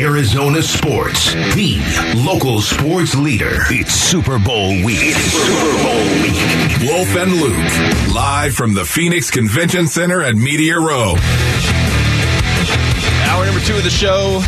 Arizona sports, the local sports leader. It's Super Bowl week. It's Super Bowl week. Wolf and Luke, live from the Phoenix Convention Center at Media Row. Hour number two of the show.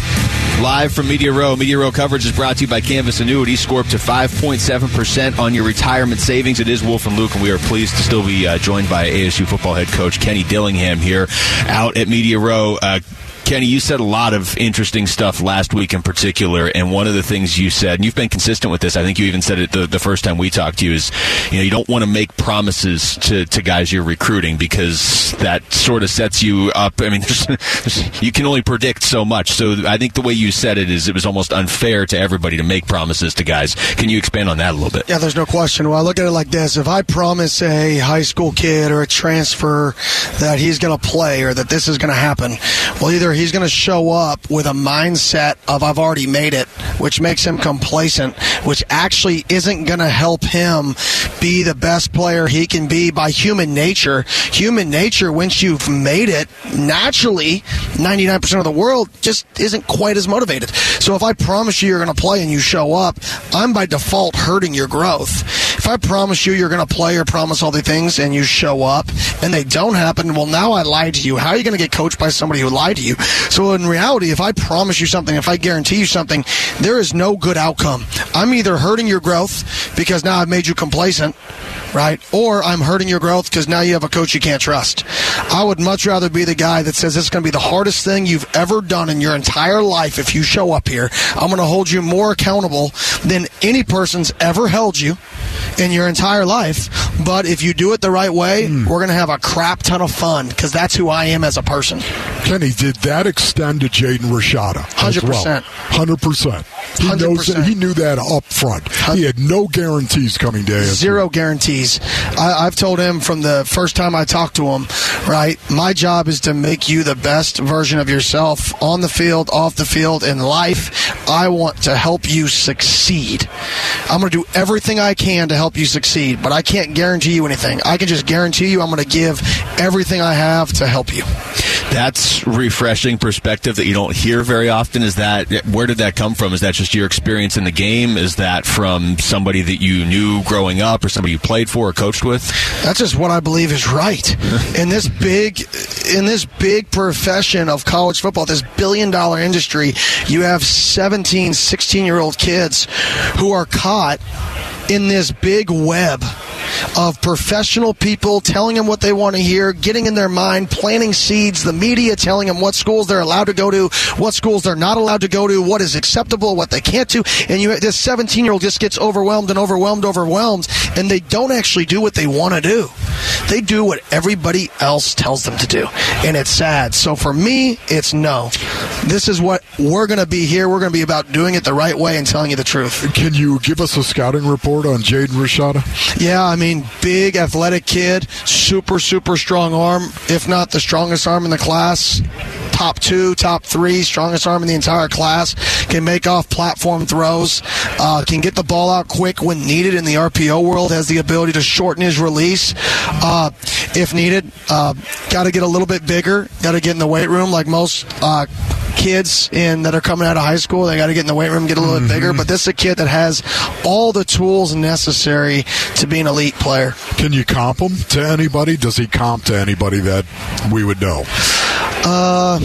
Live from Media Row. Media Row coverage is brought to you by Canvas Annuity. Score up to 5.7% on your retirement savings. It is Wolf and Luke, and we are pleased to still be uh, joined by ASU football head coach Kenny Dillingham here out at Media Row. Uh, Kenny, you said a lot of interesting stuff last week in particular, and one of the things you said, and you've been consistent with this, I think you even said it the, the first time we talked to you, is you know you don't want to make promises to, to guys you're recruiting because that sort of sets you up. I mean, you can only predict so much. So I think the way you said it is it was almost unfair to everybody to make promises to guys. Can you expand on that a little bit? Yeah, there's no question. Well, I look at it like this: if I promise a high school kid or a transfer that he's going to play or that this is going to happen, well, either he's going to show up with a mindset of I've already made it, which makes him complacent, which actually isn't going to help him be the best player he can be by human nature. Human nature, once you've made it, naturally, 99% of the world just isn't quite as motivated. So if I promise you you're going to play and you show up, I'm by default hurting your growth. If I promise you you're going to play or promise all the things and you show up and they don't happen, well, now I lied to you. How are you going to get coached by somebody who lied to you? So in reality, if I promise you something, if I guarantee you something, there is no good outcome. I'm either hurting your growth because now I've made you complacent, right? Or I'm hurting your growth because now you have a coach you can't trust. I would much rather be the guy that says this is going to be the hardest thing you've ever done in your entire life if you show up here. I'm going to hold you more accountable than any person's ever held you in your entire life. But if you do it the right way, mm. we're going to have a crap ton of fun because that's who I am as a person. Kenny, did that extend to Jaden Rashada? Hundred percent. Hundred percent. He 100%. knows that, he knew that up front. He had no guarantees coming to ASU. Zero guarantees. I, have told him from the first time I talked to him, right? My job is to make you the best version of yourself on the field, off the field, in life. I want to help you succeed. I'm going to do everything I can to help you succeed, but I can't guarantee you anything. I can just guarantee you I'm going to give everything I have to help you. That's refreshing perspective that you don't hear very often. Is that where did that come from? Is that just your experience in the game? Is that from somebody that you knew growing up, or somebody you played for or coached with? That's just what I believe is right in this big in this big profession of college football, this billion dollar industry. You have 17, 16 year old kids who are caught in this big web of professional people telling them what they want to hear, getting in their mind, planting seeds, the media telling them what schools they're allowed to go to, what schools they're not allowed to go to, what is acceptable, what they can't do. And you, this 17 year old just gets overwhelmed and overwhelmed, overwhelmed, and they don't actually do what they want to do. They do what everybody else tells them to do. And it's sad. So for me, it's no. This is what we're going to be here. We're going to be about doing it the right way and telling you the truth. Can you give us a scouting report on Jaden Rashada? Yeah, I mean, big, athletic kid, super, super strong arm, if not the strongest arm in the class. Top two, top three, strongest arm in the entire class. Can make off platform throws. Uh, can get the ball out quick when needed in the RPO world. Has the ability to shorten his release uh, if needed. Uh, Got to get a little bit bigger. Got to get in the weight room like most uh, kids in that are coming out of high school. They got to get in the weight room, get a little mm-hmm. bit bigger. But this is a kid that has all the tools necessary to be an elite player. Can you comp him to anybody? Does he comp to anybody that we would know? Uh,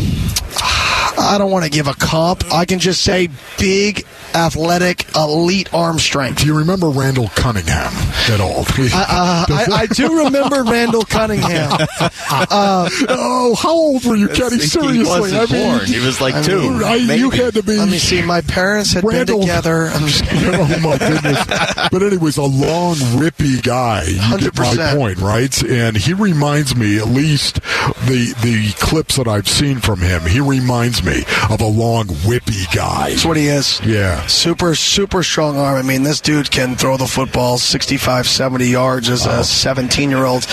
I don't want to give a comp. I can just say big, athletic, elite arm strength. Do you remember Randall Cunningham at all? I, uh, I, I, do remember Randall Cunningham. Uh, oh, how old were you, Kenny? Seriously, he wasn't I mean, born. He was like I two. Mean, you had to be. Let me see. My parents had Randall, been together. I'm just oh my goodness! But anyways, a long, whippy guy. You 100%. get my point, right? And he reminds me, at least the the clips that I've seen from him, he reminds me of a long, whippy guy. That's what he is. Yeah. Super, super strong arm. I mean, this dude can throw the football 65, 70 yards as wow. a 17 year old.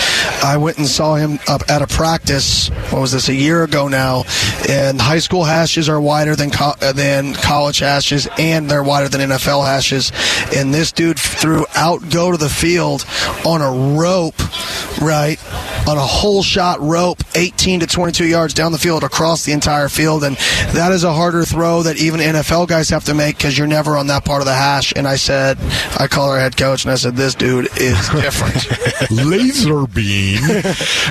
I went and saw him up at a practice, what was this, a year ago now, and high school hashes are wider than, co- uh, than college hashes, and they're wider than NFL hashes. And this dude threw out, go to the field on a rope, right? on a whole shot rope, 18 to 22 yards down the field across the entire field. And that is a harder throw that even NFL guys have to make because you're never on that part of the hash. And I said, I call our head coach and I said, this dude is different. Laser beam.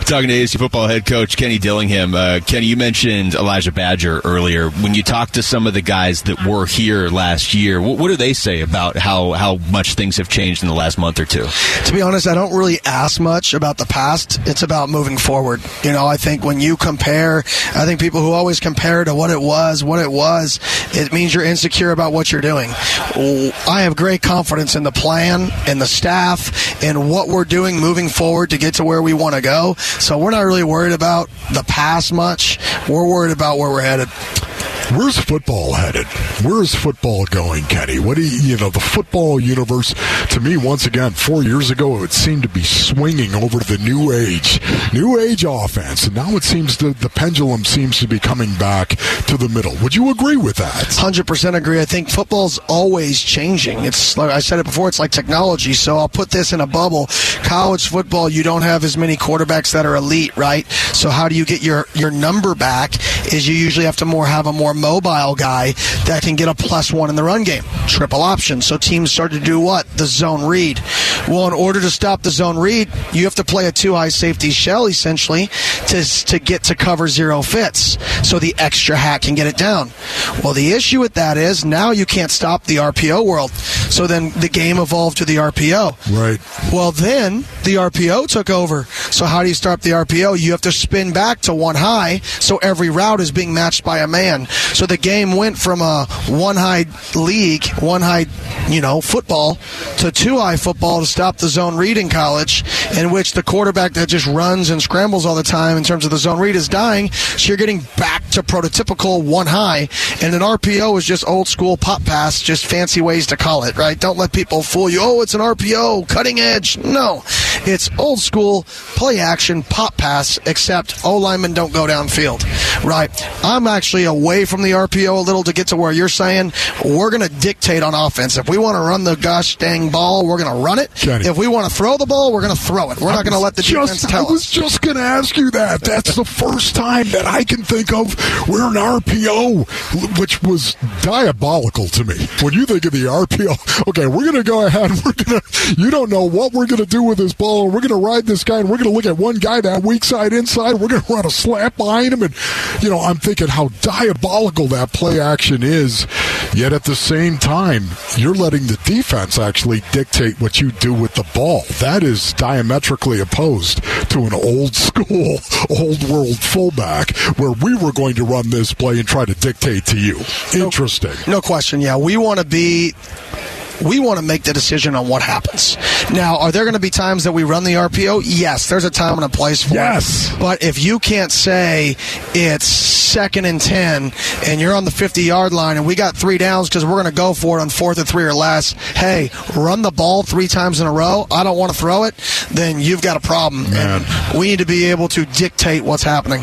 Talking to ASU football head coach Kenny Dillingham. Uh, Kenny, you mentioned Elijah Badger earlier. When you talk to some of the guys that were here last year, what, what do they say about how, how much things have changed in the last month or two? To be honest, I don't really ask much about the past. It's about moving forward. You know, I think when you compare, I think people who always compare to what it was, what it was, it means you're insecure about what you're doing. I have great confidence in the plan, in the staff, in what we're doing moving forward to get to where we want to go. So we're not really worried about the past much. We're worried about where we're headed. Where's football headed? Where is football going, Kenny? What do you, you know, the football universe, to me, once again, four years ago, it seemed to be swinging over to the new age, new age offense. And now it seems the pendulum seems to be coming back to the middle. Would you agree with that? 100% agree. I think football's always changing. It's like I said it before, it's like technology. So I'll put this in a bubble. College football, you don't have as many quarterbacks that are elite, right? So how do you get your, your number back is you usually have to more have a more mobile guy that can get a plus one in the run game. Triple option. So teams start to do what? The zone read. Well, in order to stop the zone read, you have to play a two high safety shell essentially to, to get to cover zero fits. So the extra hat can get it down. Well, the issue with that is now you can't stop the RPO world. So then the game evolved to the RPO. Right. Well, then the RPO took over. So how do you stop the RPO? You have to spin back to one high. So every route is being matched by a man. So the game went from a one high league, one high, you know, football to two high football to stop the zone read in college, in which the quarterback that just runs and scrambles all the time in terms of the zone read is dying. So you're getting back to prototypical one high, and an RPO is just old school pop pass, just fancy ways to call it, right? Don't let people fool you. Oh, it's an RPO, cutting edge. No, it's old school play action pop pass, except O linemen don't go downfield, right? I'm actually away from the RPO a little to get to where you're saying we're going to dictate on offense. If we want to run the gosh dang ball, we're going to run it. Kenny. If we want to throw the ball, we're going to throw it. We're not going to let the defense just, tell I was us. just going to ask you that. That's the first time that I can think of where an RPO, which was diabolical to me. When you think of the RPO, okay, we're going to go ahead. We're going to. You don't know what we're going to do with this ball. We're going to ride this guy, and we're going to look at one guy that weak side inside. We're going to run a slap behind him, and you know, I'm thinking how diabolical that play action is. Yet at the same time, you're letting the defense actually dictate what you do with the ball. That is diametrically opposed to an old school, old world fullback where we were going to run this play and try to dictate to you. Interesting. No question. Yeah, we want to be. We want to make the decision on what happens. Now, are there going to be times that we run the RPO? Yes, there's a time and a place for it. Yes. it. But if you can't say it's second and 10 and you're on the 50 yard line and we got three downs because we're going to go for it on fourth and three or less, hey, run the ball three times in a row, I don't want to throw it, then you've got a problem. Man. And we need to be able to dictate what's happening.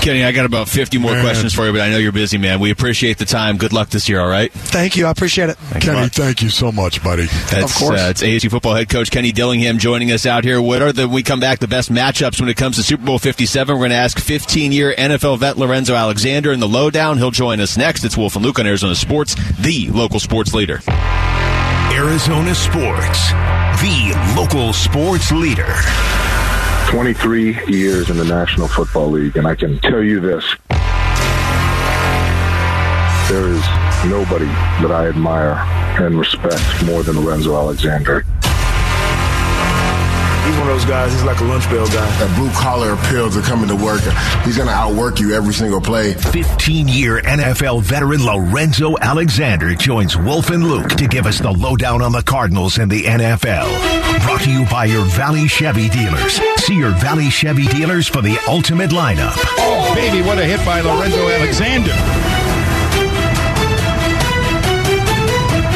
Kenny, I got about 50 more Man. questions for you, but I know you're busy, man. We appreciate the time. Good luck this year, all right? Thank you. I appreciate it. Kenny, thank you so much, buddy. That's, Of course. Uh, it's ASU football head coach Kenny Dillingham joining us out here. What are the, we come back, the best matchups when it comes to Super Bowl 57? We're going to ask 15 year NFL vet Lorenzo Alexander in the lowdown. He'll join us next. It's Wolf and Luke on Arizona Sports, the local sports leader. Arizona Sports, the local sports leader. 23 years in the National Football League, and I can tell you this. There is nobody that I admire and respect more than Lorenzo Alexander. He's one of those guys, he's like a lunch bell guy. that blue collar appeal to coming to work. He's going to outwork you every single play. 15 year NFL veteran Lorenzo Alexander joins Wolf and Luke to give us the lowdown on the Cardinals and the NFL. Brought to you by your Valley Chevy dealers. See your Valley Chevy dealers for the ultimate lineup. Oh, baby, what a hit by Lorenzo Alexander.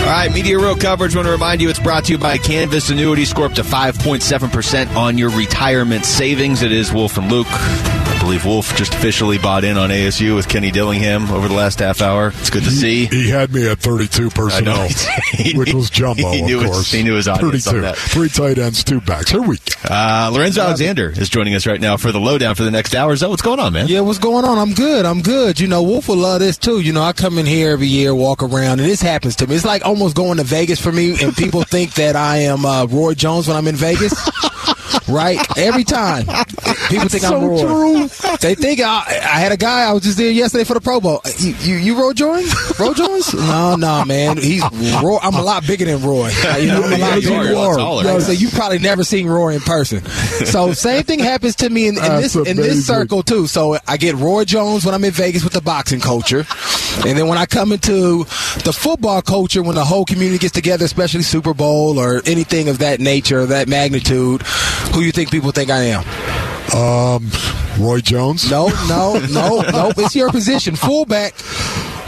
All right, Media Row coverage. want to remind you it's brought to you by Canvas Annuity. Score up to 5.7% on your retirement savings. It is Wolf and Luke. Believe Wolf just officially bought in on ASU with Kenny Dillingham over the last half hour. It's good to see. He had me at 32 personnel, which was jumbo, he knew of his- he knew his audience 32. on that. Three tight ends, two backs. Here we go. Uh, Lorenzo Alexander is joining us right now for the lowdown for the next hour. So what's going on, man? Yeah, what's going on? I'm good. I'm good. You know, Wolf will love this too. You know, I come in here every year, walk around, and this happens to me. It's like almost going to Vegas for me, and people think that I am uh, Roy Jones when I'm in Vegas. right? Every time. People think I'm Roy. They think I, I had a guy, I was just there yesterday for the Pro Bowl. You, you, you Roy Jones? Roy Jones? No, no, man. He's Roy. I'm a lot bigger than Roy. You know, I'm a lot Yeah, you are. bigger. You're a lot taller. Yeah, so you've probably never seen Roy in person. So same thing happens to me in, in this That's in this circle too. So I get Roy Jones when I'm in Vegas with the boxing culture, and then when I come into the football culture, when the whole community gets together, especially Super Bowl or anything of that nature, that magnitude, who you think people think I am? Um, Roy Jones? No, no, no, no. It's your position, fullback.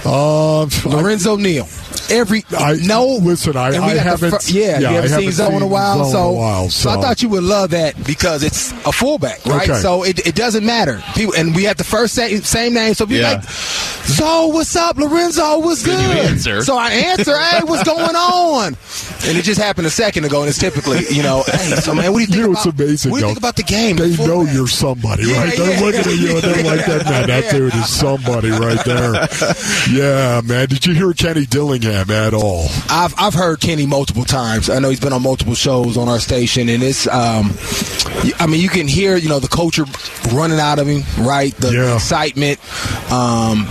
Um, Lorenzo Neal. Every I, no. Listen, I, we I haven't. fir- yeah, you I haven't seen haven't Zoe in a while, so, in a while, so I thought you would love that because it's a fullback, right? Okay. So it, it doesn't matter. People and we have the first same, same name, so be Yeah. like, Zoe, what's up, Lorenzo? What's Then good? you answer. So I answer, hey, what's going on? And it just happened a second ago, and it's typically, you know, hey, so man, what do you think You know, about? it's amazing. What do you think about the game? They the know you're somebody, Yeah, right? yeah, they're looking at you and they're like, "That man, that dude is somebody right there." Yeah, man. Did you hear Kenny Dillingham at all? I've I've heard Kenny multiple times. I know he's been on multiple shows on our station, and it's um, y- I mean you can hear you know the culture running out of him, right? The Yeah. excitement, um,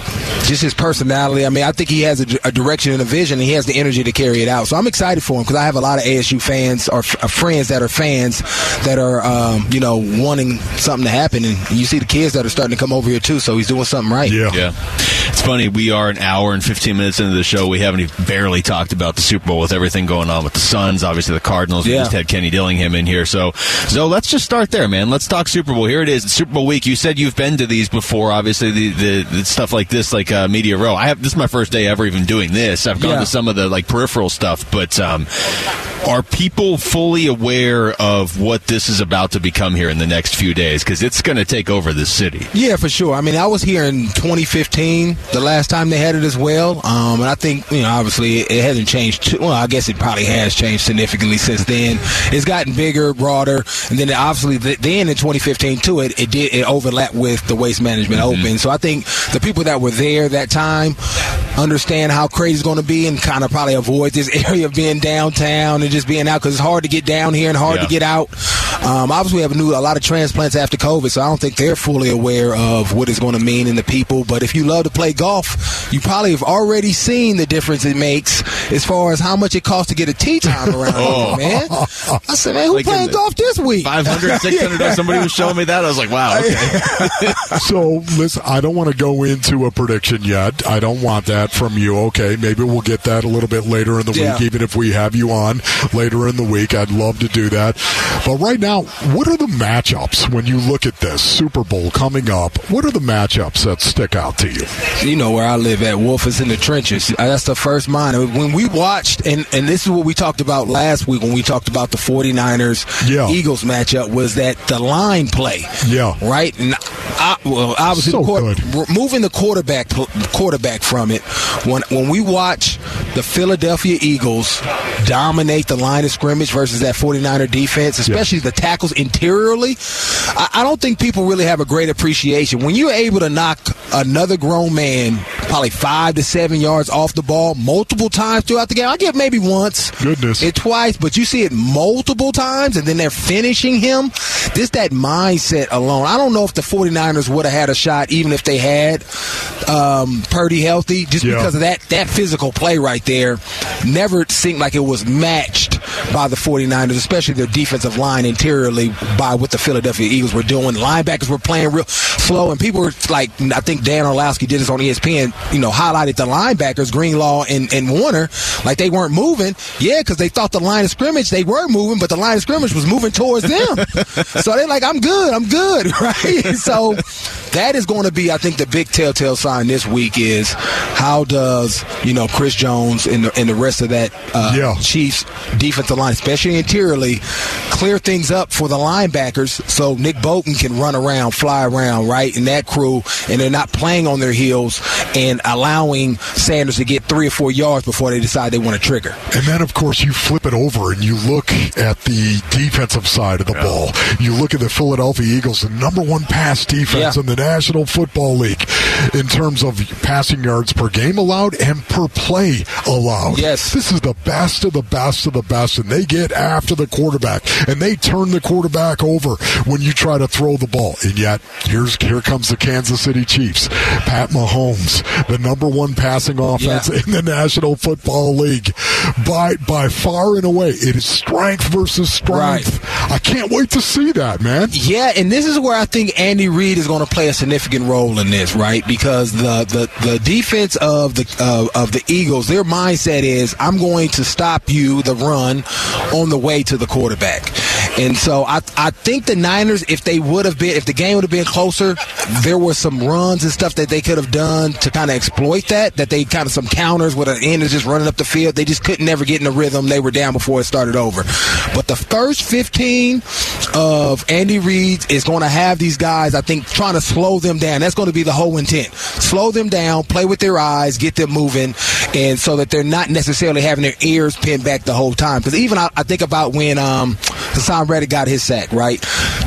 just his personality. I mean, I think he has a, a direction and a vision, and he has the energy to carry it out. So I'm excited for him because I have a lot of ASU fans or f- uh, friends that are fans that are um, you know wanting something to happen, and you see the kids that are starting to come over here too. So he's doing something right. Yeah. Yeah. It's funny. We are an hour and 15 minutes into the show. We haven't even barely talked about the Super Bowl with everything going on with the Suns, obviously the Cardinals. We just had Kenny Dillingham in here. So, so let's just start there, man. Let's talk Super Bowl. Here it is. It's Super Bowl week. You said you've been to these before, obviously, the, the, the stuff like this, like uh, Media Row. I have, this is my first day ever even doing this. I've gone Yeah. to some of the like peripheral stuff, but, um, are people fully aware of what this is about to become here in the next few days? Because it's going to take over the city. Yeah, for sure. I mean, I was here in 2015, the last time they had it as well. Um, and I think, you know, obviously it hasn't changed. Too, well, I guess it probably has changed significantly since then. It's gotten bigger, broader, and then obviously th- then in 2015 too, it, it did it overlapped with the Waste Management Open. So I think the people that were there that time understand how crazy it's going to be and kind of probably avoid this area of being downtown and just being out because it's hard to get down here and hard Yeah. to get out. Um, obviously, we have a, new, a lot of transplants after COVID, so I don't think they're fully aware of what it's going to mean in the people. But if you love to play golf, you probably have already seen the difference it makes as far as how much it costs to get a tee time around Oh. here, man. I said, man, who Like in playing golf this week? 500, 600. Yeah. Somebody was showing me that. I was like, wow, okay. So, listen, I don't want to go into a prediction yet. I don't want that from you. Okay, maybe we'll get that a little bit later in the Yeah. week, even if we have you on later in the week. I'd love to do that. But right now, what are the matchups when you look at this Super Bowl coming up? What are the matchups that stick out to you? you know where I live at. Wolf is in the trenches. Uh, That's the first mind. When we watched, and, and this is what we talked about last week when we talked about the 49ers Yeah. Eagles matchup was that the line play. Yeah. Right? And I, well, obviously, So the quarter, moving the quarterback quarterback from it. When when we watch the Philadelphia Eagles dominate the line of scrimmage versus that 49er defense, especially the tackles interiorly, I, I don't think people really have a great appreciation. When you're able to knock another grown man probably five to seven yards off the ball multiple times throughout the game, I get maybe once, Goodness. it twice, but you see it multiple times and then they're finishing him. Just that mindset alone. I don't know if the 49ers would have had a shot even if they had um, Purdy healthy, just Yeah. because of that that physical play right there. Never seemed like it was matched by the 49ers, especially their defensive line interiorly by what the Philadelphia Eagles were doing. Linebackers were playing real slow, and people were like, I think Dan Orlovsky did this on ESPN, you know, highlighted the linebackers, Greenlaw and, and Warner, like they weren't moving. Yeah, because they thought the line of scrimmage, they were moving, but the line of scrimmage was moving towards them. so they're like, I'm good, I'm good, right? so that is going to be, I think, the big telltale sign this week is how does you know Chris Jones and the, and the rest of that uh, Yeah. Chiefs defensive line, especially interiorly, clear things up for the linebackers so Nick Bolton can run around, fly around, right, in that crew, and they're not playing on their heels and allowing Sanders to get three or four yards before they decide they want to trigger. And then, of course, you flip it over and you look at the defensive side of the ball. You look at the Philadelphia Eagles, the number one pass defense Yeah. in the National Football League in terms of passing yards per game allowed and per play allowed. Yes. This is the best of the best of the best, and they get after the quarterback and they turn the quarterback over when you try to throw the ball. And yet, here's here comes the Kansas City Chiefs. Pat Mahomes, the number one passing offense Yeah. in the National Football League. By by far and away, it is strength versus strength. I can't wait to see that, man. Yeah, and this is where I think Andy Reid is going to play a significant role in this, right? Because the the, the defense of the uh, of the Eagles, their mindset is I'm going to stop you the run on the way to the quarterback. And so I I think the Niners, if they would have been, if the game would have been closer, there were some runs and stuff that they could have done to kind of exploit that. That they kind of some counters with an end is just running up the field. They just couldn't never get in the rhythm. They were down before it started over. But the first 15 of Andy Reid is going to have these guys, I think, trying to slow them down. That's going to be the whole intent. Slow them down, play with their eyes, get them moving, and so that they're not necessarily having their ears pinned back the whole time. Because even I, I think about when um, Haason Reddick got his sack, right?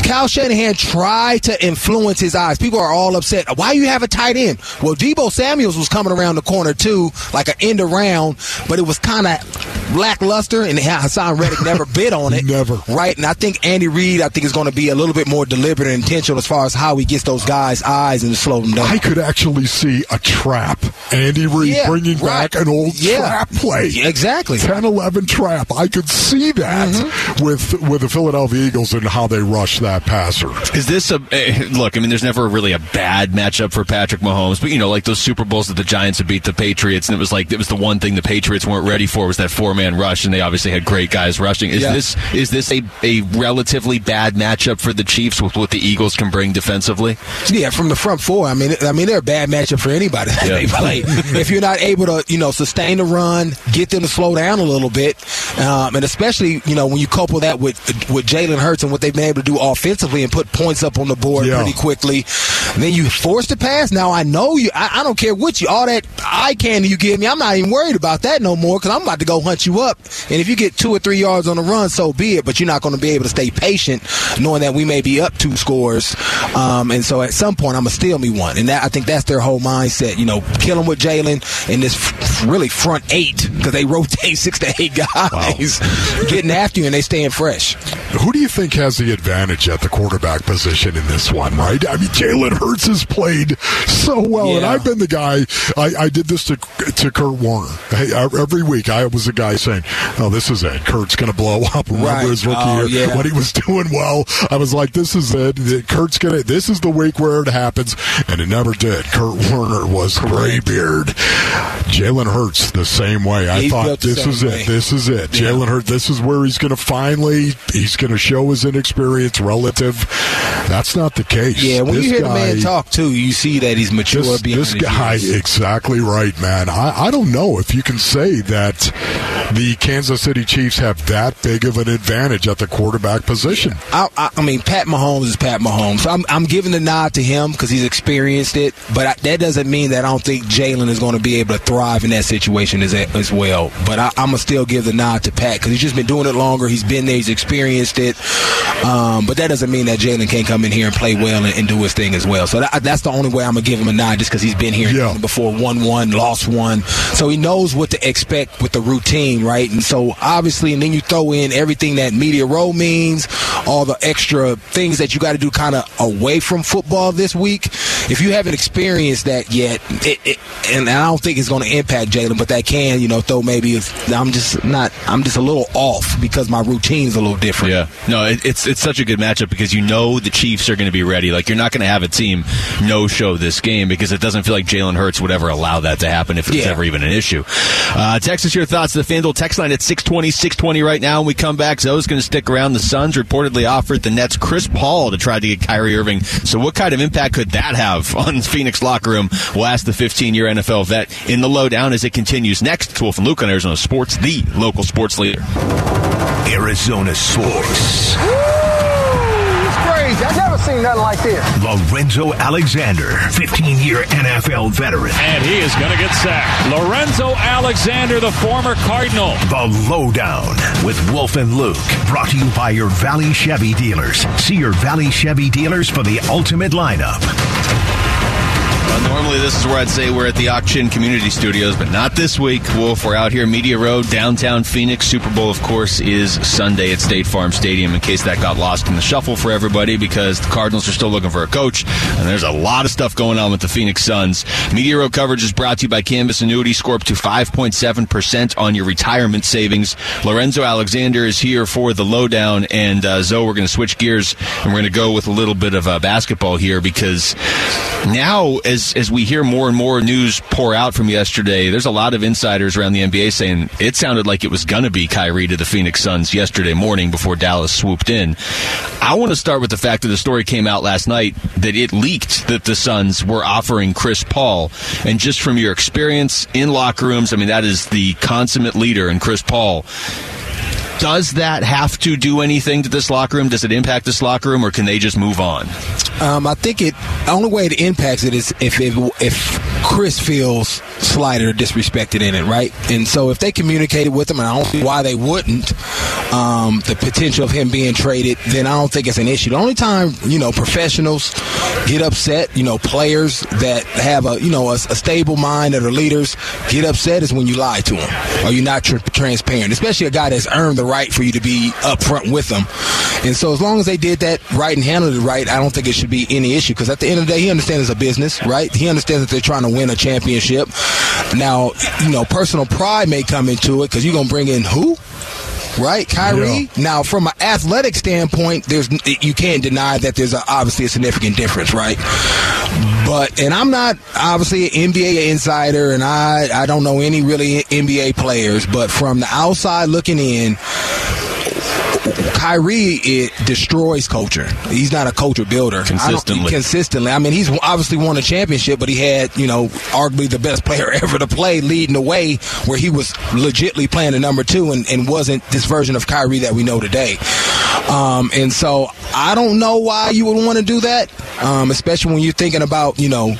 Kyle Shanahan tried to influence his eyes. People are all upset. Why you have a tight end? Well, Deebo Samuels was coming around the corner too, like an end around, but it was kind of lackluster, and Haason Reddick never bid on it. Never. Right, and I think Andy Reid, I think, is going to be a little bit more deliberate and intentional as far as how he gets those guys' eyes and to slow them down. I could actually see a trap. Andy Reid Yeah, bringing right. back an old Yeah. trap play. Yeah, exactly. 10 11 trap. I could see that Mm-hmm. with with the Philadelphia Eagles and how they rush that passer. Is this a eh, look? I mean, there's never really a bad matchup for Patrick Mahomes, but you know, like those Super Bowls that the Giants had beat the Patriots, and it was like it was the one thing the Patriots weren't ready for was that four man rush, and they obviously had great guys rushing. Is Yeah. this is this a, a relatively bad matchup for the Chiefs with what the Eagles can bring defensively? Yeah, from the front four. I mean, I mean, they're a bad matchup for anybody. that Yeah. they play. if you're not able to, you know, sustain the run, get them to slow down a little bit, um, and especially, you know, when you couple that with with Jalen Hurts and what they've been able to do offensively and put points up on the board Yeah. pretty quickly, then you force the pass. Now I know you. I, I don't care what you all that eye candy you give me. I'm not even worried about that no more because I'm about to go hunt you up. And if you get two or three yards on the run, so be it. But you're not going to be able to stay patient, knowing that we may be up two scores. Um, and so at some point, I'm gonna steal me one. And that I think that's their whole mindset. You know, kill him with Jalen and this f- really front eight because they rotate six to eight guys getting after you and they staying fresh. Who do you think has the advantage at the quarterback position in this one, right? I mean, Jalen Hurts has played so well, and I've been the guy, I, I did this to, to Kurt Warner. Hey, uh, every week, I was the guy saying, oh, this is it. Kurt's going to blow up. Remember Right. his rookie Oh, year yeah. when he was doing well? I was like, this is it. Kurt's going to, this is the week where it happens, and it never did. Kurt Warner was graybeard. Jalen Hurts the same way. I He's thought this is way. it. This is it. Jalen Hurts, this is where he's going to finally, he's going to show his inexperience relative. That's not the case. Yeah, when This you hear the man talk too, you see that he's mature this, this guy, years. exactly right, man. I, I don't know if you can say that the Kansas City Chiefs have that big of an advantage at the quarterback position. I, I, I mean, Pat Mahomes is Pat Mahomes. I'm, I'm giving the nod to him because he's experienced it. But I, that doesn't mean that I don't think Jalen is going to be able to thrive in that situation as, as well. But I, I'm going to still give the nod to Pat because he's just been doing it longer. He's been there. He's experienced it. Um, but that doesn't mean that Jalen can't come in here and play well and, and do his thing as well. So that, that's the only way I'm going to give him a nod just because he's been here Yeah. before, won one, lost one. So he knows what to expect with the routine, right? And so obviously, and then you throw in everything that media row means, all the extra things that you got to do kind of away from football this week. If you haven't experienced that yet, it, it, and I don't think it's going to impact Jalen, but that can, you know, throw maybe if I'm just not, I'm just a little off because my routine's a little different. Yeah, no, it, it's it's such a good matchup because you know the Chiefs are going to be ready. Like you're not going to have a team no show this game because it doesn't feel like Jalen Hurts would ever allow that to happen if it's Yeah. ever even an issue. Uh, text us your thoughts the FanDuel text line at 620, 620 right now. When we come back, Zoe's going to stick around. The Suns reportedly reportedly offered the Nets Chris Paul to try to get Kyrie Irving. So, what kind of impact could that have on Phoenix locker room? We'll ask the 15 year NFL vet in the lowdown as it continues next. It's Wolf and Luke on Arizona Sports, the local sports leader. Arizona Sports. This crazy. I've never seen nothing like this. Lorenzo Alexander, 15 year NFL veteran. And he is going to get sacked. Lorenzo Alexander, the former Cardinal. The Lowdown with Wolf and Luke. Brought to you by your Valley Chevy dealers. See your Valley Chevy dealers for the ultimate lineup. Uh, normally, this is where I'd say we're at the Auction Community Studios, but not this week. Wolf, we're out here, Media Row, downtown Phoenix. Super Bowl, of course, is Sunday at State Farm Stadium. In case that got lost in the shuffle for everybody, because the Cardinals are still looking for a coach, and there's a lot of stuff going on with the Phoenix Suns. Media Row coverage is brought to you by Canvas Annuity. Score up to 5.7% on your retirement savings. Lorenzo Alexander is here for the lowdown, and uh, Zoe, we're going to switch gears, and we're going to go with a little bit of uh, basketball here because now, as as we hear more and more news pour out from yesterday, there's a lot of insiders around the NBA saying it sounded like it was to be Kyrie to the Phoenix Suns yesterday morning before Dallas swooped in. I want to start with the fact that the story came out last night that it leaked that the Suns were offering Chris Paul, and just from your experience in locker rooms, I mean that is the consummate leader in Chris Paul does that have to do anything to this locker room? Does it impact this locker room, or can they just move on? Um, I think it. The only way it impacts it is if it, if Chris feels slighted or disrespected in it, right? And so if they communicated with him, and I don't see why they wouldn't, um, the potential of him being traded, then I don't think it's an issue. The only time you know professionals get upset, you know, players that have a you know a, a stable mind that are leaders get upset is when you lie to them or you're not tr- transparent, especially a guy that's earned the right for you to be upfront with them. And so as long as they did that right and handled it right, I don't think it should be any issue because at the end of the day, he understands it's a business, right? He understands that they're trying to win a championship. Now, you know, personal pride may come into it because you're to bring in who? Right? Kyrie. Yeah. Now, from an athletic standpoint, there's you can't deny that there's a, obviously a significant difference, right? But and I'm not obviously an NBA insider, and I I don't know any really NBA players, but from the outside looking in, Kyrie it destroys culture. He's not a culture builder. Consistently. I consistently. I mean, he's obviously won a championship, but he had, you know, arguably the best player ever to play leading the way where he was legitly playing the number two and, and wasn't this version of Kyrie that we know today. Um, and so I don't know why you would want to do that, um, especially when you're thinking about, you know,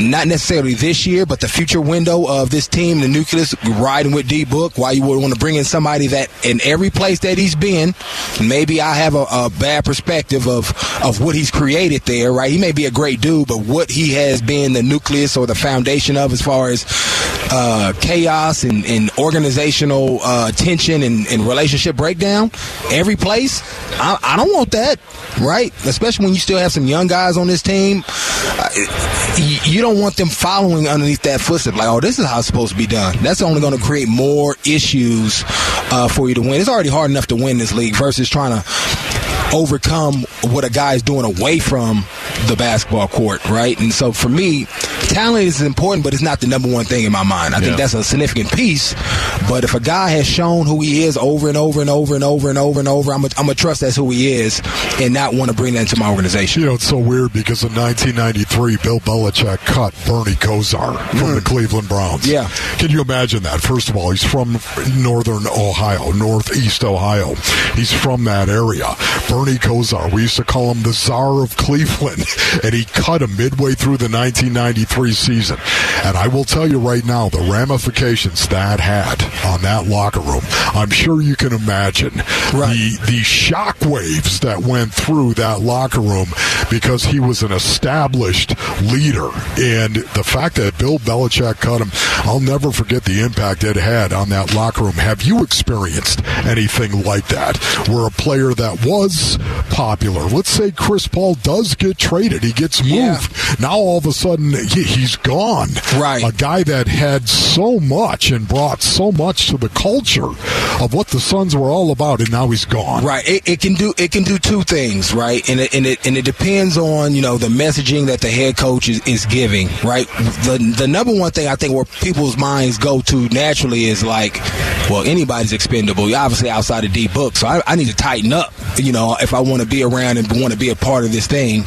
not necessarily this year, but the future window of this team, the nucleus riding with D Book. Why you would want to bring in somebody that in every place that he's been, maybe I have a, a, bad perspective of of what he's created there. Right, he may be a great dude, but what he has been the nucleus or the foundation of as far as uh, chaos and, and organizational uh, tension and, and, relationship breakdown, every place. I, I, don't want that, right? Especially when you still have some young guys on this team. You don't want them following underneath that footstep. Like, oh, this is how it's supposed to be done. That's only going to create more issues uh, for you to win. It's already hard enough to win this league versus trying to overcome what a guy is doing away from the basketball court, right? And so for me, talent is important, but it's not the number one thing in my mind. I yeah. think that's a significant piece. But if a guy has shown who he is over and over and over and over and over and over, I'm going to trust that's who he is and not want to bring that into my organization. You know, it's so weird because in 1993, Bill Belichick cut Bernie Kosar from mm. the Cleveland Browns. Yeah. Can you imagine that? First of all, he's from northern Ohio, northeast Ohio. He's from that area. Bernie Kosar, we used to call him the czar of Cleveland, and he cut him midway through the 1993 season. And I will tell you right now, the ramifications that had on that locker room, I'm sure you can imagine right. the, the shock waves that went through that locker room because he was an established leader. And the fact that Bill Belichick cut him, I'll never forget the impact it had on that locker room. Have you experienced anything like that where a player that was popular, let's say Chris Paul does get traded, he gets moved. Yeah. Now all of a sudden he, he's gone. Right. A guy that had so much and brought so much to the culture of what the Suns were all about, and now he's gone. Right. It, it can do it can do two things, right? And it, and it and it depends on you know the messaging that the head coach is, is giving, right? The the number one thing I think where people's minds go to naturally is like, well, anybody's expendable. Obviously outside of D book, so I, I need to tighten up you know, if I want to be around and want to be a part of this thing.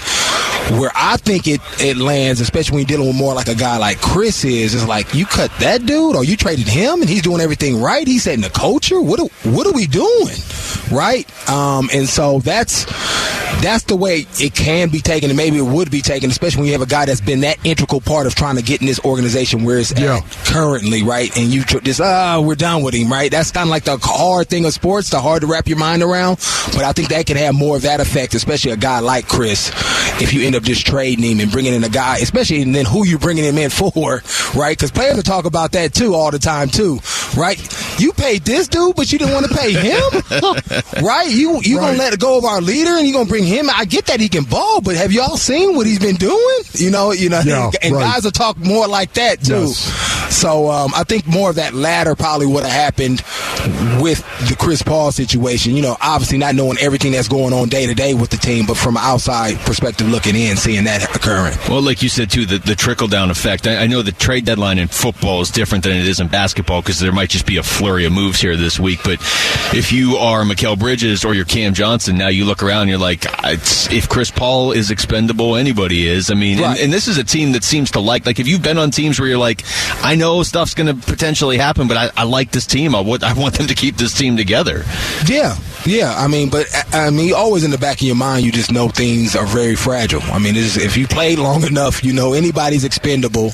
Where I think it, it lands, especially when you're dealing with more like a guy like Chris is, is like you cut that dude or you traded him and he's doing everything right. He's setting the culture. What are, what are we doing? Right? Um, and so that's that's the way it can be taken, and maybe it would be taken, especially when you have a guy that's been that integral part of trying to get in this organization where it's yeah. at currently, right? And you just, ah, oh, we're done with him, right? That's kind of like the hard thing of sports, the hard to wrap your mind around. But I think that can have more of that effect, especially a guy like Chris, if you end up just trading him and bringing in a guy, especially and then who you bringing him in for, right? Because players will talk about that too all the time too, right? You paid this dude, but you didn't want to pay him, right? You you right. gonna let go of our leader and you gonna bring him. I get that he can ball, but have y'all seen what he's been doing? You know, you know, yeah, and, right. guys will talk more like that too. Yes. So um, I think more of that latter probably would have happened with the Chris Paul situation. You know, obviously not knowing everything that's going on day to day with the team, but from an outside perspective looking in, seeing that occurring. Well, like you said too, the, the trickle down effect. I, I know the trade deadline in football is different than it is in basketball because there might just be a flurry of moves here this week. But if you are Mikal Bridges or you're Cam Johnson, now you look around, you're like, if Chris Paul is expendable, anybody is. I mean, right. and, and, this is a team that seems to like, like if you've been on teams where you're like, I know stuff's going to potentially happen, but I, I, like this team. I, I want them to keep this team together. Yeah, yeah. I mean, but I mean, always in the back of your mind, you just know things are very fragile. I mean, if you played long enough, you know anybody's expendable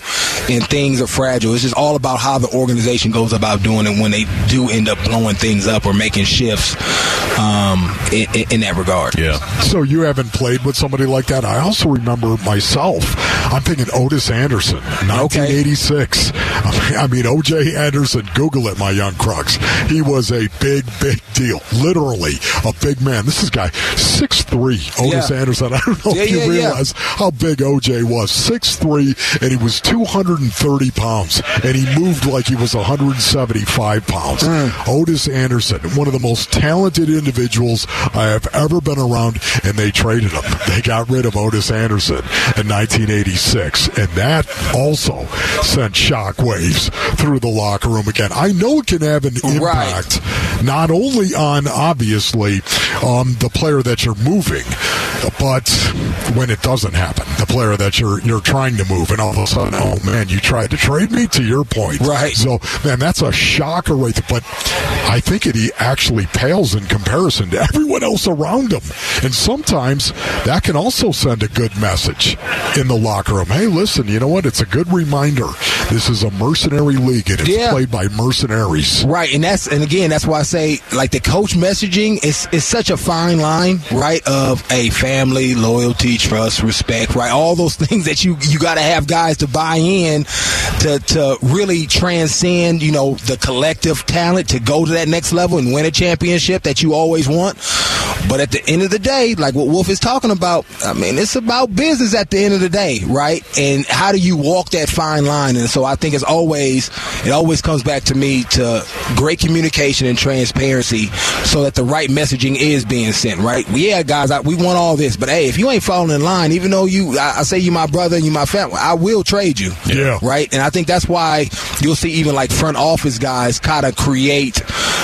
and things are fragile. It's just all about how the organization goes about doing it when they do end up blowing things up or making shifts um, in, in, that regard. Yeah. So you haven't played with somebody like that. I also remember myself. I'm thinking Ottis Anderson, 1986. Okay. I mean, O.J. Anderson. Google it, my young crux. He was a big, big deal. Literally a big man. This is guy six three. Ottis yeah. Anderson. I don't know yeah, if you yeah, realize how big O.J. was. Six three, and he was 230 pounds, and he moved like he was 175 pounds. Mm. Ottis Anderson, one of the most talented individuals I have ever been around, and they traded him. They got rid of Ottis Anderson in 1986, and that also sent shockwaves through the locker room again. I know it can have an impact, right. not only on obviously um, the player that you're moving, but when it doesn't happen, the player that you're you're trying to move, and all of a sudden, oh man, you tried to trade me. To your point, right? So man, that's a shocker right there. But I think it actually pales in comparison to everyone else around him, and sometimes that can also send a good message in the locker room. Hey, listen, you know what? It's a good reminder. This is a mercenary league, and it's yeah. played by mercenaries. Right, and that's and again, that's why I say like the coach messaging is is such a fine line, right? Of a family, loyalty, trust, respect, right? All those things that you you got to have guys to buy in to to really transcend, you know, the collective talent to go to that next level and win a championship that you always want. But at the end of the day, like what Wolf is talking about, I mean, it's about business at the end of the day, right? And how do you walk that fine line? And so I think it's always, it always comes back to me to great communication and transparency so that the right messaging is being sent, right? Yeah, guys, I, we want all this, but hey, if you ain't falling in line, even though you, I, I say you my brother and you my family, I will trade you. Yeah. Right? And I think that's why you'll see even like front office guys kind of create,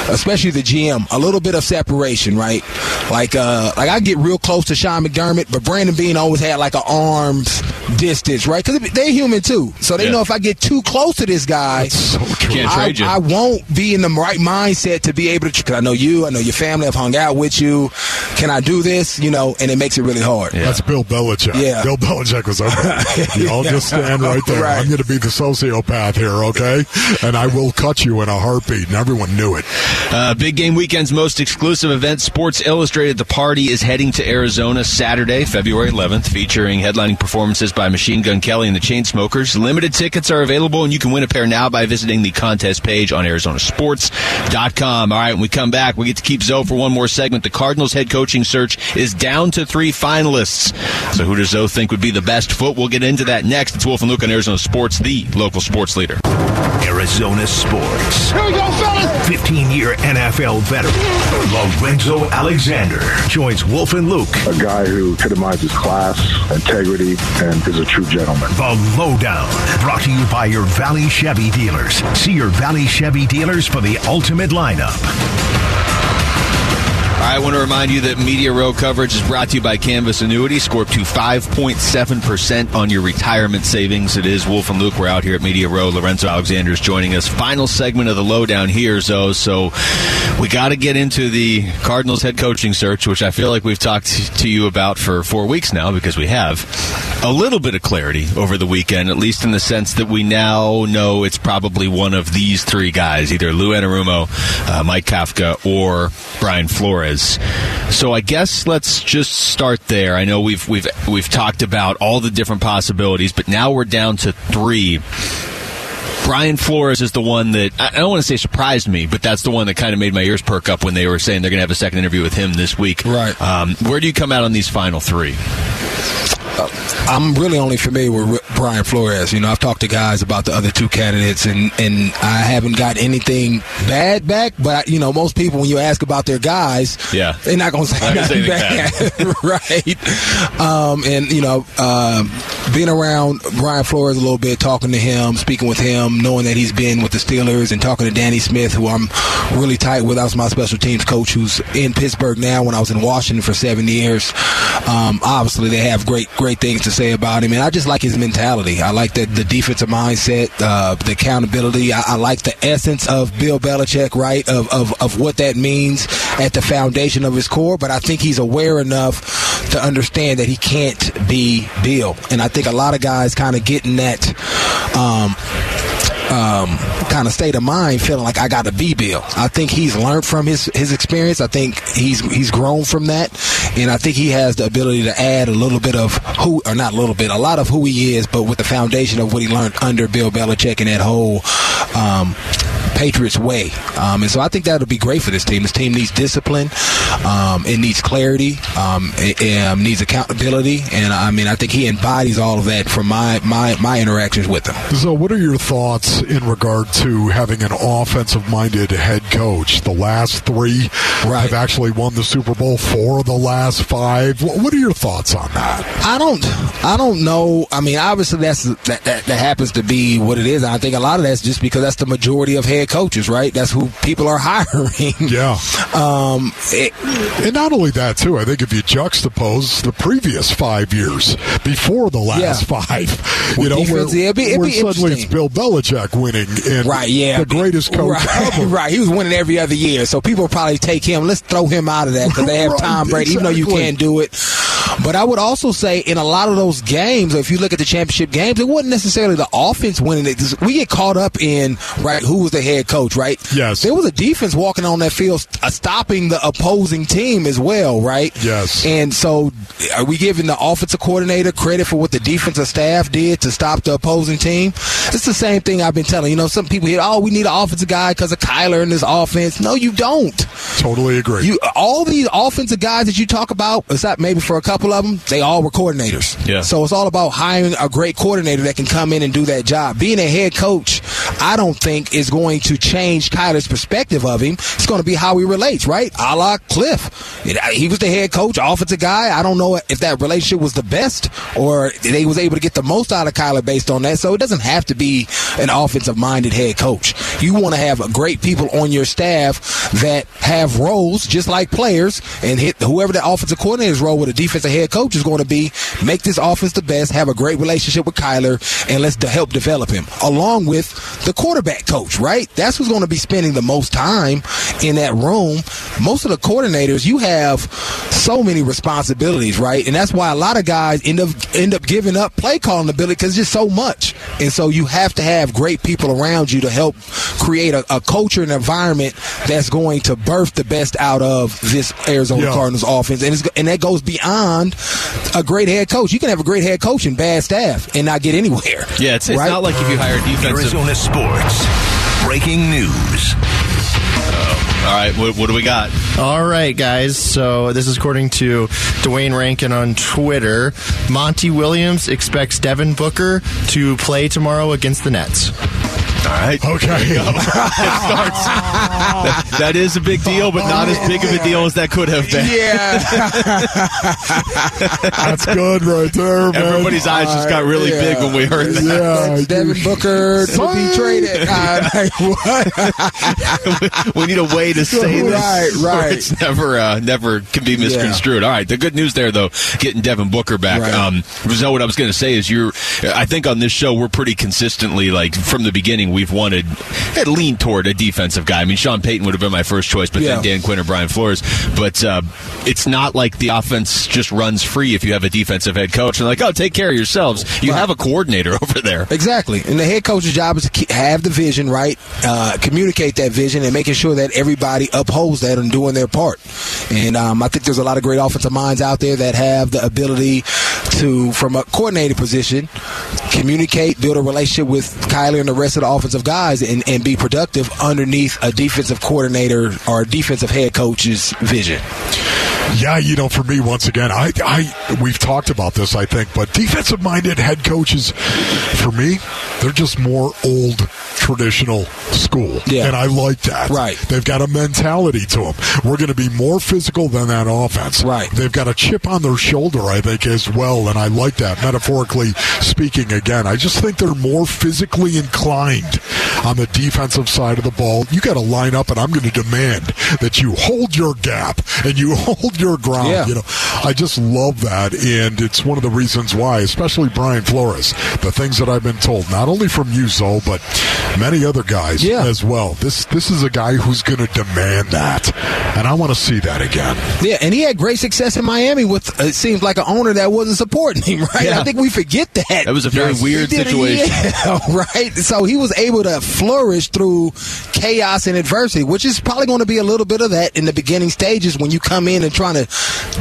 especially the GM, a little bit of separation, right? Like, uh, like I get real close to Sean McDermott, but Brandon Beane always had like an arms distance, right? Because they're human too, so they yeah. know if I get too close to this guy, so I, I, won't be in the right mindset to be able to. Cause I know you, I know your family, I've hung out with you. Can I do this? You know, and it makes it really hard. Yeah. That's Bill Belichick. Yeah, Bill Belichick was okay. you all just stand right there. Right. I'm going to be the sociopath here, okay? And I will cut you in a heartbeat, and everyone knew it. Uh, big game weekend's most exclusive event, Sports Illustrated the Party is heading to Arizona Saturday, February 11th, featuring headlining performances by Machine Gun Kelly and the Chainsmokers. Limited tickets are available, and you can win a pair now by visiting the contest page on ArizonaSports.com. All right, when we come back, we get to keep Zoe for one more segment. The Cardinals head coaching search is down to three finalists. So who does Zoe think would be the best foot? We'll get into that next. It's Wolf and Luke on Arizona Sports, the local sports leader. Arizona Sports. Here we go, fellas! 15 year NFL veteran, Lorenzo Alexander, joins Wolf and Luke. A guy who epitomizes class, integrity, and is a true gentleman. The Lowdown, brought to you by your Valley Chevy dealers. See your Valley Chevy dealers for the ultimate lineup. I want to remind you that Media Row coverage is brought to you by Canvas Annuity. Score up to 5.7% on your retirement savings. It is Wolf and Luke. We're out here at Media Row. Lorenzo Alexander is joining us. Final segment of the lowdown here, Zoe. So we got to get into the Cardinals head coaching search, which I feel like we've talked to you about for four weeks now because we have a little bit of clarity over the weekend, at least in the sense that we now know it's probably one of these three guys, either Lou Anarumo, uh, Mike Kafka, or Brian Flores. So I guess let's just start there. I know we've we've we've talked about all the different possibilities, but now we're down to three. Brian Flores is the one that I don't want to say surprised me, but that's the one that kind of made my ears perk up when they were saying they're going to have a second interview with him this week. Right. Um, where do you come out on these final three? I'm really only familiar with Brian Flores. You know, I've talked to guys about the other two candidates, and and I haven't got anything bad back. But you know, most people when you ask about their guys, yeah, they're not going to say nothing bad, right? Um, and you know, uh, being around Brian Flores a little bit, talking to him, speaking with him, knowing that he's been with the Steelers, and talking to Danny Smith, who I'm really tight with. I was my special teams coach, who's in Pittsburgh now. When I was in Washington for seven years, um, obviously they have great great things to say about him, and I just like his mentality. I like the, the defensive mindset, uh, the accountability. I, I, like the essence of Bill Belichick, right? Of, of, of what that means at the foundation of his core. But I think he's aware enough to understand that he can't be Bill. And I think a lot of guys kind of getting that. Um, um, kind of state of mind, feeling like I got to be Bill. I think he's learned from his his experience. I think he's he's grown from that, and I think he has the ability to add a little bit of who, or not a little bit, a lot of who he is, but with the foundation of what he learned under Bill Belichick and that whole. Um, Patriots way. Um, and so I think that'll be great for this team. This team needs discipline. Um, it needs clarity. Um, it, it um, needs accountability. And I mean, I think he embodies all of that from my, my, my interactions with him. So, what are your thoughts in regard to having an offensive minded head coach? The last three right. have actually won the Super Bowl. Four of the last five. What are your thoughts on that? I don't. I don't know. I mean, obviously that's that, that, that happens to be what it is. And I think a lot of that's just because that's the majority of head coaches, right? That's who people are hiring. Yeah. Um, it, and not only that, too. I think if you juxtapose the previous five years before the last yeah. five, you know, where, it'd be, it'd where suddenly it's Bill Belichick winning and right, yeah, the greatest coach right, ever. Right, he was winning every other year, so people probably take him. Let's throw him out of that because they have right, Tom Brady, exactly. even though you can't do it. But I would also say in a lot of those games, if you look at the championship games, it wasn't necessarily the offense winning it. We get caught up in right who was the head coach, right? Yes. There was a defense walking on that field, uh, stopping the opposing team as well, right? Yes. And so, are we giving the offensive coordinator credit for what the defensive staff did to stop the opposing team? It's the same thing I've been telling. You know, some people here, oh, we need an offensive guy because of Kyler and this offense. No, you don't. Totally agree. You all these offensive guys that you talk about, except maybe for a couple of them, they all were coordinators. Yeah. So it's all about hiring a great coordinator that can come in and do that job. Being a head coach, I don't think is going to change Kyler's perspective of him. It's going to be how he relates, right? A la Cliff. He was the head coach, offensive guy. I don't know if that relationship was the best or they was able to get the most out of Kyler based on that. So it doesn't have to be an offensive minded head coach. You want to have great people on your staff that have roles just like players and hit whoever the offensive coordinator's role with a defensive head coach is going to be make this offense the best, have a great relationship with Kyler, and let's help develop him along with the quarterback coach, right? That's who's going to be spending the most time in that room. Most of the coordinators, you have so many responsibilities, right? And that's why a lot of guys end up end up giving up play calling ability because it's just so much. And so you have to have great people around you to help create a, a culture and environment that's going to birth the best out of this Arizona yeah. Cardinals offense. And, and that goes beyond a great head coach. You can have a great head coach and bad staff and not get anywhere. Yeah, it's, it's right? not like if you hire defensive. Arizona sports breaking news. Oh, all right, what, what, do we got? All right, guys. So this is according to Duane Rankin on Twitter. Monty Williams expects Devin Booker to play tomorrow against the Nets. Right. Okay. it starts. That, that is a big deal, but not as big of a deal as that could have been. Yeah. That's good right there, man. Everybody's eyes just got really Yeah. big when we heard that. Yeah. Devin Booker to be traded. Uh, like, what? we need a way to say this. Right, right. It's never, uh, never can be misconstrued. All right. The good news there, though, getting Devin Booker back. Right. Um, so what I was going to say is, you're. I think on this show we're pretty consistently like from the beginning we've wanted, had leaned toward a defensive guy. I mean, Sean Payton would have been my first choice, but Yeah. then Dan Quinn or Brian Flores. But uh, it's not like the offense just runs free if you have a defensive head coach and like, oh, take care of yourselves. You have a coordinator over there. Exactly. And the head coach's job is to keep, have the vision, right? Uh, communicate that vision and making sure that everybody upholds that and doing their part. And um, I think there's a lot of great offensive minds out there that have the ability to, from a coordinator position, communicate, build a relationship with Kyler and the rest of the offensive guys and, and be productive underneath a defensive coordinator or defensive head coach's vision. Yeah, you know, for me, once again, I, I, we've talked about this, I think, but defensive-minded head coaches, for me, they're just more old, traditional school, Yeah. and I like that. Right. They've got a mentality to them. We're going to be more physical than that offense. Right. They've got a chip on their shoulder, I think, as well, and I like that. Metaphorically speaking, again, I just think they're more physically inclined on the defensive side of the ball. You got to line up, and I'm going to demand that you hold your gap and you hold your ground. Yeah. You know, I just love that, and it's one of the reasons why, especially Brian Flores, the things that I've been told, not only from you, Zoe, but many other guys Yeah. as well. This this is a guy who's going to demand that, and I want to see that again. Yeah, and he had great success in Miami with uh, it seems like an owner that wasn't supporting him, right? Yeah. I think we forget that. That was a very weird situation. yeah, right? So he was able to flourish through chaos and adversity, which is probably going to be a little bit of that in the beginning stages when you come in and trying to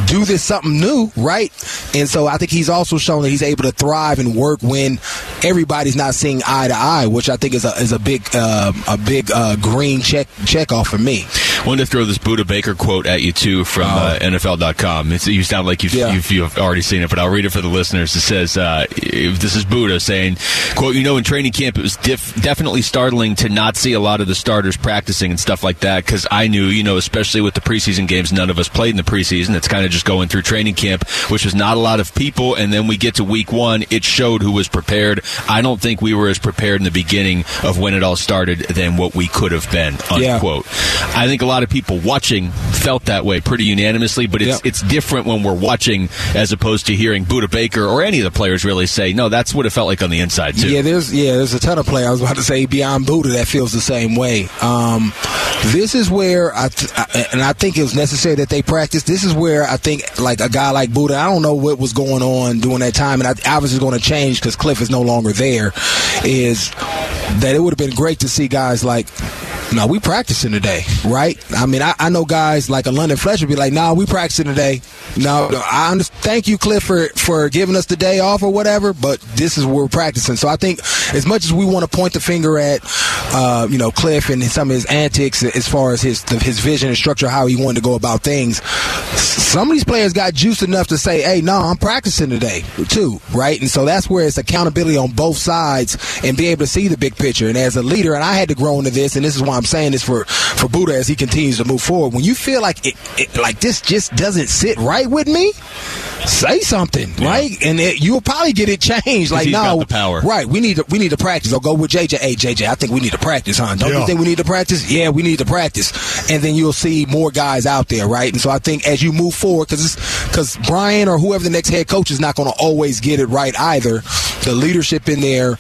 do this something new, right? And so I think he's also shown that he's able to thrive and work when everybody's not seeing eye to eye, which I think is a is a big uh, a big uh, green check check off for me. Wanted to throw this Budda Baker quote at you too from uh, NFL.com. It's, you sound like you've, Yeah. you've, you've already seen it, but I'll read it for the listeners. It says, uh, if this is Budda saying, "quote You know, in training camp, it was definitely startling to not see a lot of the starters practicing and stuff like that because I knew, you know, especially with the preseason games, none of us played in the preseason. It's kind of just going through training camp, which was not a lot of people. And then we get to week one, it showed who was prepared. I don't think we were as prepared in the beginning of when it all started than what we could have been." Yeah. Unquote. I think a lot of people watching felt that way pretty unanimously, but it's Yep. it's different when we're watching as opposed to hearing Budda Baker or any of the players really say, "No, that's what it felt like on the inside too." Yeah, there's yeah, there's a ton of players. I was about to say beyond Budda that feels the same way. Um, this is where I, th- I and I think it was necessary that they practice. This is where I think like a guy like Budda. I don't know what was going on during that time, and I, obviously going to change because Cliff is no longer there. Is that it would have been great to see guys like. No, we practicing today, right? I mean, I, I know guys like a London Fletcher be like, "No, we practicing today." No, I understand. Thank you, Cliff, for, for giving us the day off or whatever, but this is where we're practicing. So I think as much as we want to point the finger at, uh, you know, Cliff and some of his antics as far as his his vision and structure, how he wanted to go about things, some of these players got juice enough to say, "Hey, no, I'm practicing today too," right? And so that's where it's accountability on both sides and be able to see the big picture. And as a leader, and I had to grow into this, and this is why I'm saying this for for Budda as he continues to move forward. When you feel like it, it like this just doesn't sit right with me, say something, right? And it, you'll probably get it changed. Like, he's no, the power. right? We need to we need to practice. Or go with JJ. Hey, JJ, I think we need to practice, huh? Don't Yeah. you think we need to practice? Yeah, we need to practice. And then you'll see more guys out there, right? And so I think as you move forward, because because Brian or whoever the next head coach is not going to always get it right either. The leadership in there,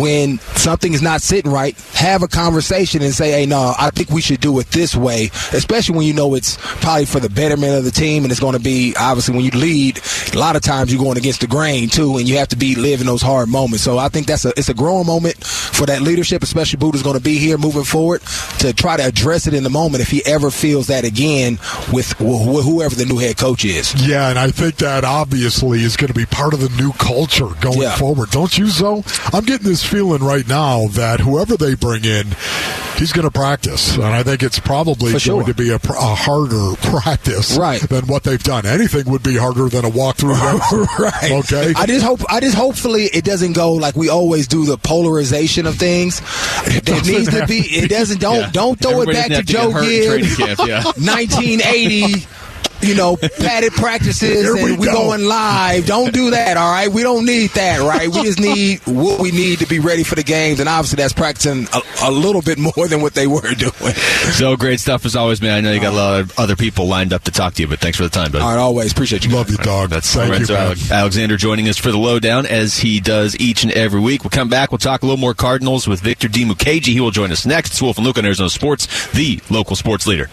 when something is not sitting right, have a conversation and say, "Hey, no, I think we should do it this way." Especially when you know it's probably for the betterment of the team, and it's going to be obviously when you lead. A lot of times you're going against the grain too, and you have to be living those hard moments. So I think that's a it's a growing moment for that leadership, especially Budda's going to be here moving forward to try to address it in the moment if he ever feels that again with wh- wh- whoever the new head coach is. Yeah, and I think that obviously is going to be part of the new culture going Yeah. forward. Don't you, so? I'm getting this feeling right now that whoever they bring in, he's going to practice, and I think it's probably For sure. going to be a, a harder practice Right. than what they've done. Anything would be harder than a walkthrough. right. Okay. I just hope. I just hopefully it doesn't go like we always do the polarization of things. It doesn't needs to be. It doesn't. Don't Yeah. don't throw Everybody it back to doesn't Joe to get hurt in Gibbs. yeah. 1980. You know, padded practices, Here we and we go. going live. Don't do that, all right? We don't need that, right? We just need what we need to be ready for the games, and obviously that's practicing a, a little bit more than what they were doing. So great stuff as always, man. I know you got a lot of other people lined up to talk to you, but thanks for the time, buddy. All right, always appreciate you. Love you, dog. That's Thank Lorenzo you, man. Alexander joining us for the lowdown as he does each and every week. We'll come back. We'll talk a little more Cardinals with Victor D. Mukherjee. He will join us next. It's Wolf and Luke on Arizona Sports, the local sports leader.